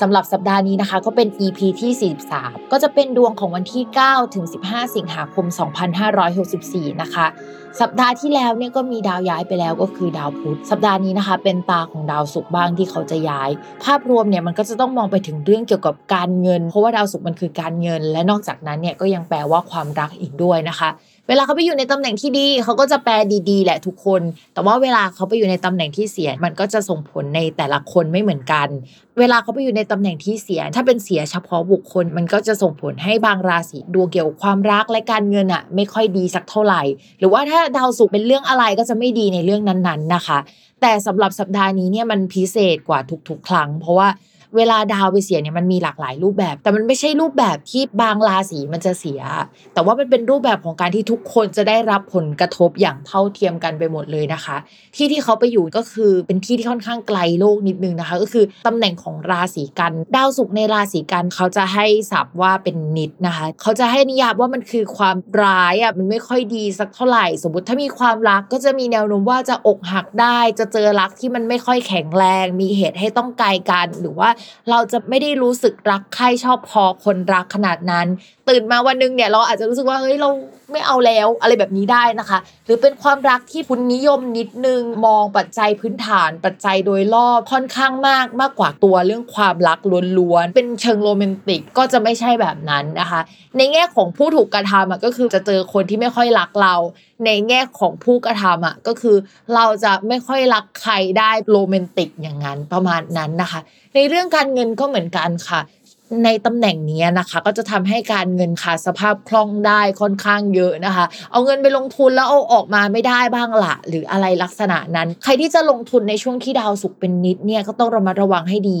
สำหรับสัปดาห์นี้นะคะ ก็เป็น EP ที่ 43 ก็จะเป็นดวงของวันที่ 9 ถึง 15 สิงหาคม 2564 นะคะ สัปดาห์ที่แล้วเนี่ยก็มีดาวย้ายไปแล้วก็คือดาวพุธ สัปดาห์นี้นะคะ เป็นตาของดาวศุกร์บ้างที่เขาจะย้าย ภาพรวมเนี่ยมันก็จะต้องมองไปถึงเรื่องเกี่ยวกับการเงิน เพราะว่าดาวศุกร์มันคือการเงิน และนอกจากนั้นเนี่ยก็ยังแปลว่าความรักอีกด้วยนะคะ เวลาเขาไปอยู่ในตำแหน่งที่ดี เขาก็จะแปลดีๆ แหละทุกคน แต่ว่าเวลาเขาไปอยู่ในตำแหน่งที่เสีย มันก็จะส่งผลในแต่ละคนไม่เหมือนกัน เวลาเขาไปอยู่ในตำแหน่งที่เสีย ถ้าเป็นเสียเฉพาะบุคคล มันก็จะส่งผลให้บางราศีดวงเกี่ยวกับความรักและการเงินอะไม่ค่อยดีสักเท่าไหร่ หรือว่าถ้าดาวศุกร์เป็นเรื่องอะไรก็จะไม่ดีในเรื่องนั้นๆนะคะ แต่สำหรับสัปดาห์นี้เนี่ยมันพิเศษกว่าทุกๆ ครั้ง เพราะว่า เวลาดาวไปเสียเนี่ยมันมีหลากหลายรูปแบบ แต่มันไม่ใช่รูปแบบที่บางราศีมันจะเสีย แต่ว่ามันเป็นรูปแบบของการที่ทุกคนจะได้รับผลกระทบอย่างเท่าเทียมกันไปหมดเลยนะคะ ที่ที่เขาไปอยู่ก็คือเป็นที่ที่ค่อนข้างไกลโลกนิดนึงนะคะ ก็คือตำแหน่งของราศีกันดาวศุกร์ในราศีกันเขาจะให้ศัพท์ว่าเป็นนิดนะคะ เขาจะให้นิยามว่ามันคือความร้ายอะมันไม่ค่อยดีสักเท่าไหร่ สมมติถ้ามีความรักก็จะมีแนวโน้มว่าจะอกหักได้ จะเจอรักที่มันไม่ค่อยแข็งแรง มีเหตุให้ต้องไกลกัน หรือว่าเราจะไม่ได้รู้สึกรักใครชอบพอคนรักขนาดนั้น ตื่นมาวันนึงเนี่ยเราอาจจะรู้สึกว่าเฮ้ยเราไม่เอาแล้วอะไรแบบนี้ได้นะคะ หรือเป็นความรักที่คุณนิยมนิดนึงมองปัจจัยพื้นฐาน ปัจจัยโดยรอบค่อนข้างมากมากกว่าตัวเรื่องความรักล้วนๆเป็นเชิงโรแมนติกก็จะไม่ใช่แบบนั้นนะคะ ในแง่ของผู้ถูกกระทำก็คือจะเจอคนที่ไม่ค่อยรักเรา ในแง่ของผู้กระทำอะก็คือเราจะไม่ค่อยรักใครได้โรแมนติกอย่างนั้นประมาณนั้นนะคะในเรื่องการเงินก็เหมือนกันค่ะ ในตำแหน่งนี้นะคะ ก็จะทำให้การเงินขาดสภาพคล่องได้ค่อนข้างเยอะนะคะ เอาเงินไปลงทุนแล้วเอาออกมาไม่ได้บ้างละหรืออะไรลักษณะนั้น ใครที่จะลงทุนในช่วงที่ดาวศุกร์เป็นนิจเนี่ยก็ต้องระมัดระวังให้ดี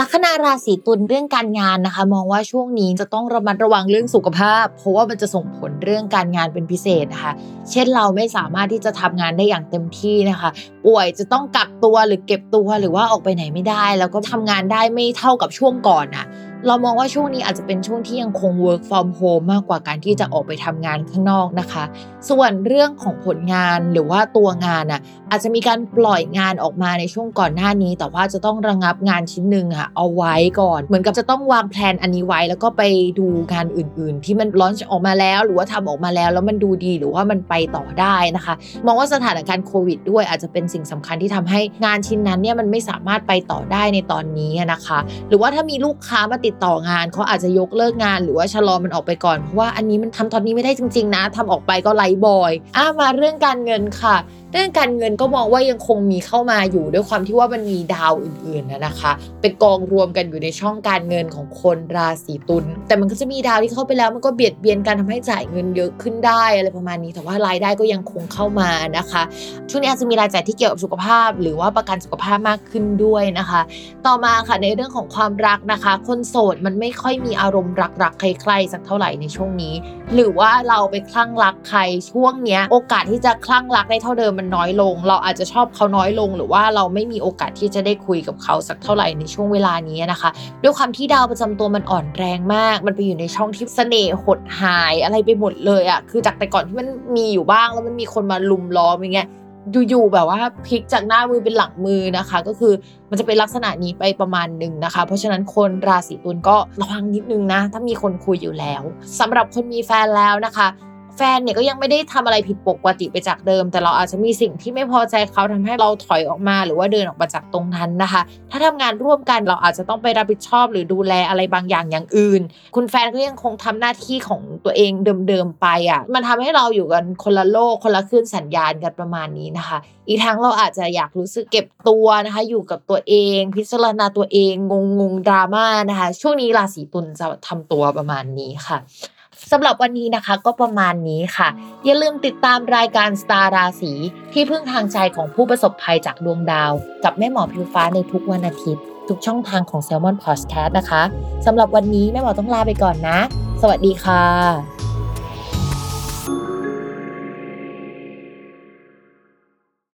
ลัคนาราศีตุลเรื่องการงานนะคะ มองว่าช่วงนี้จะต้องระมัดระวังเรื่องสุขภาพ เพราะว่ามันจะส่งผลเรื่องการงานเป็นพิเศษนะคะ เช่นเราไม่สามารถที่จะทำงานได้อย่างเต็มที่นะคะ ป่วยจะต้องกักตัวหรือเก็บตัวหรือว่าออกไปไหนไม่ได้ แล้วก็ทำงานได้ไม่เท่ากับช่วงก่อนอะ เรามองว่าช่วงนี้อาจจะเป็นช่วงที่ยังคง work from home มากกว่าการที่จะออกไปทำงานข้างนอกนะคะ ส่วนเรื่องของผลงานหรือว่าตัวงานอะอาจจะมีการปล่อยงานออกมาในช่วงก่อนหน้านี้ แต่ว่าจะต้องระงับงานชิ้นหนึ่งอะเอาไว้ก่อน เหมือนกับจะต้องวางแผนอันนี้ไว้ แล้วก็ไปดูงานอื่น ๆ ที่มันร้อนออกมาแล้ว หรือว่าทำออกมาแล้ว แล้วมันดูดีหรือว่ามันไปต่อได้นะคะ มองว่าสถานการณ์โควิด ด้วยอาจจะเป็นสิ่งสำคัญที่ทำให้งานชิ้นนั้นเนี่ยมันไม่สามารถไปต่อได้ในตอนนี้นะคะ หรือว่าถ้ามีลูกค้ามาติดต่องานเขาอาจจะยกเลิกงานหรือว่าชะลอมันออกไปก่อนเพราะว่าอันนี้มันทำตอนนี้ไม่ได้จริง ๆ นะทำออกไปก็ไร้บอย อ่ามาเรื่องการเงินค่ะ เรื่องการเงินก็มองว่ายังคงมีเข้ามาอยู่ด้วยความที่ว่ามันมีดาวอื่นๆนะนะคะไปกองรวมกันอยู่ในช่องการเงินของคนราศีตุลแต่มันก็จะมีดาวที่เข้าไปแล้วมันก็เบียดเบียนการทำให้จ่ายเงินเยอะขึ้นได้อะไรประมาณนี้ แต่ว่ารายได้ก็ยังคงเข้ามานะคะ ช่วงนี้อาจจะมีรายจ่ายที่เกี่ยวกับสุขภาพ หรือว่าประกันสุขภาพมากขึ้นด้วยนะคะ ต่อมาค่ะในเรื่องของความรักนะคะ คนโสดมันไม่ค่อยมีอารมณ์รักๆใครๆสักเท่าไหร่ในช่วงนี้ หรือว่าเราไปคลั่งรักใครช่วงเนี้ยโอกาสที่จะคลั่งรักได้เท่าเดิมมันน้อยลง เราอาจจะชอบเขาน้อยลง หรือว่าเราไม่มีโอกาสที่จะได้คุยกับเขาสักเท่าไหร่ในช่วงเวลานี้นะคะ ด้วยความที่ดาวประจำตัวมันอ่อนแรงมาก มันไปอยู่ในช่องที่เสน่ห์หดหายอะไรไปหมดเลยอะ่ะคือจากแต่ก่อนที่มันมีอยู่บ้างแล้วมันมีคนมาลุมล้อมอย่างเงี้ยอยู่ๆแบบว่าพลิกจากหน้ามือเป็นหลังมือนะคะ ก็คือมันจะเป็นลักษณะนี้ไปประมาณหนึ่งนะคะ เพราะฉะนั้นคนราศีตุลก็ระวังนิดนึงนะ ถ้ามีคนคุยอยู่แล้วสำหรับคนมีแฟนแล้วนะคะ แฟนเนี่ยก็ยังไม่ได้ทำอะไรผิดปกติไปจากเดิม แต่เราอาจจะมีสิ่งที่ไม่พอใจเขาทำให้เราถอยออกมา หรือว่าเดินออกมาจากตรงนั้นนะคะ ถ้าทำงานร่วมกันเราอาจจะต้องไปรับผิดชอบ หรือดูแลอะไรบางอย่างอย่างอื่น คุณแฟนก็ยังคงทำหน้าที่ของตัวเองเดิมๆไปอะมันทำให้เราอยู่กันคนละโลกคนละคลื่นสัญญาณกันประมาณนี้นะคะ อีกทั้งเราอาจจะอยากรู้สึกเก็บตัวนะคะ อยู่กับตัวเอง พิจารณาตัวเองงงงๆดราม่านะคะ ช่วงนี้ราศีตุลจะทำตัวประมาณนี้ค่ะ สำหรับวันนี้นะคะก็ประมาณนี้ค่ะ อย่าลืมติดตามรายการสตาร์ราศีที่พึ่งทางใจของผู้ประสบภัยจากดวงดาว กับแม่หมอพิวฟ้าในทุกวันอาทิตย์ ทุกช่องทางของ s ซ l m o n Podcast นะคะสำหรับวันนี้แม่หมอต้องลาไปก่อนนะ สวัสดีค่ะ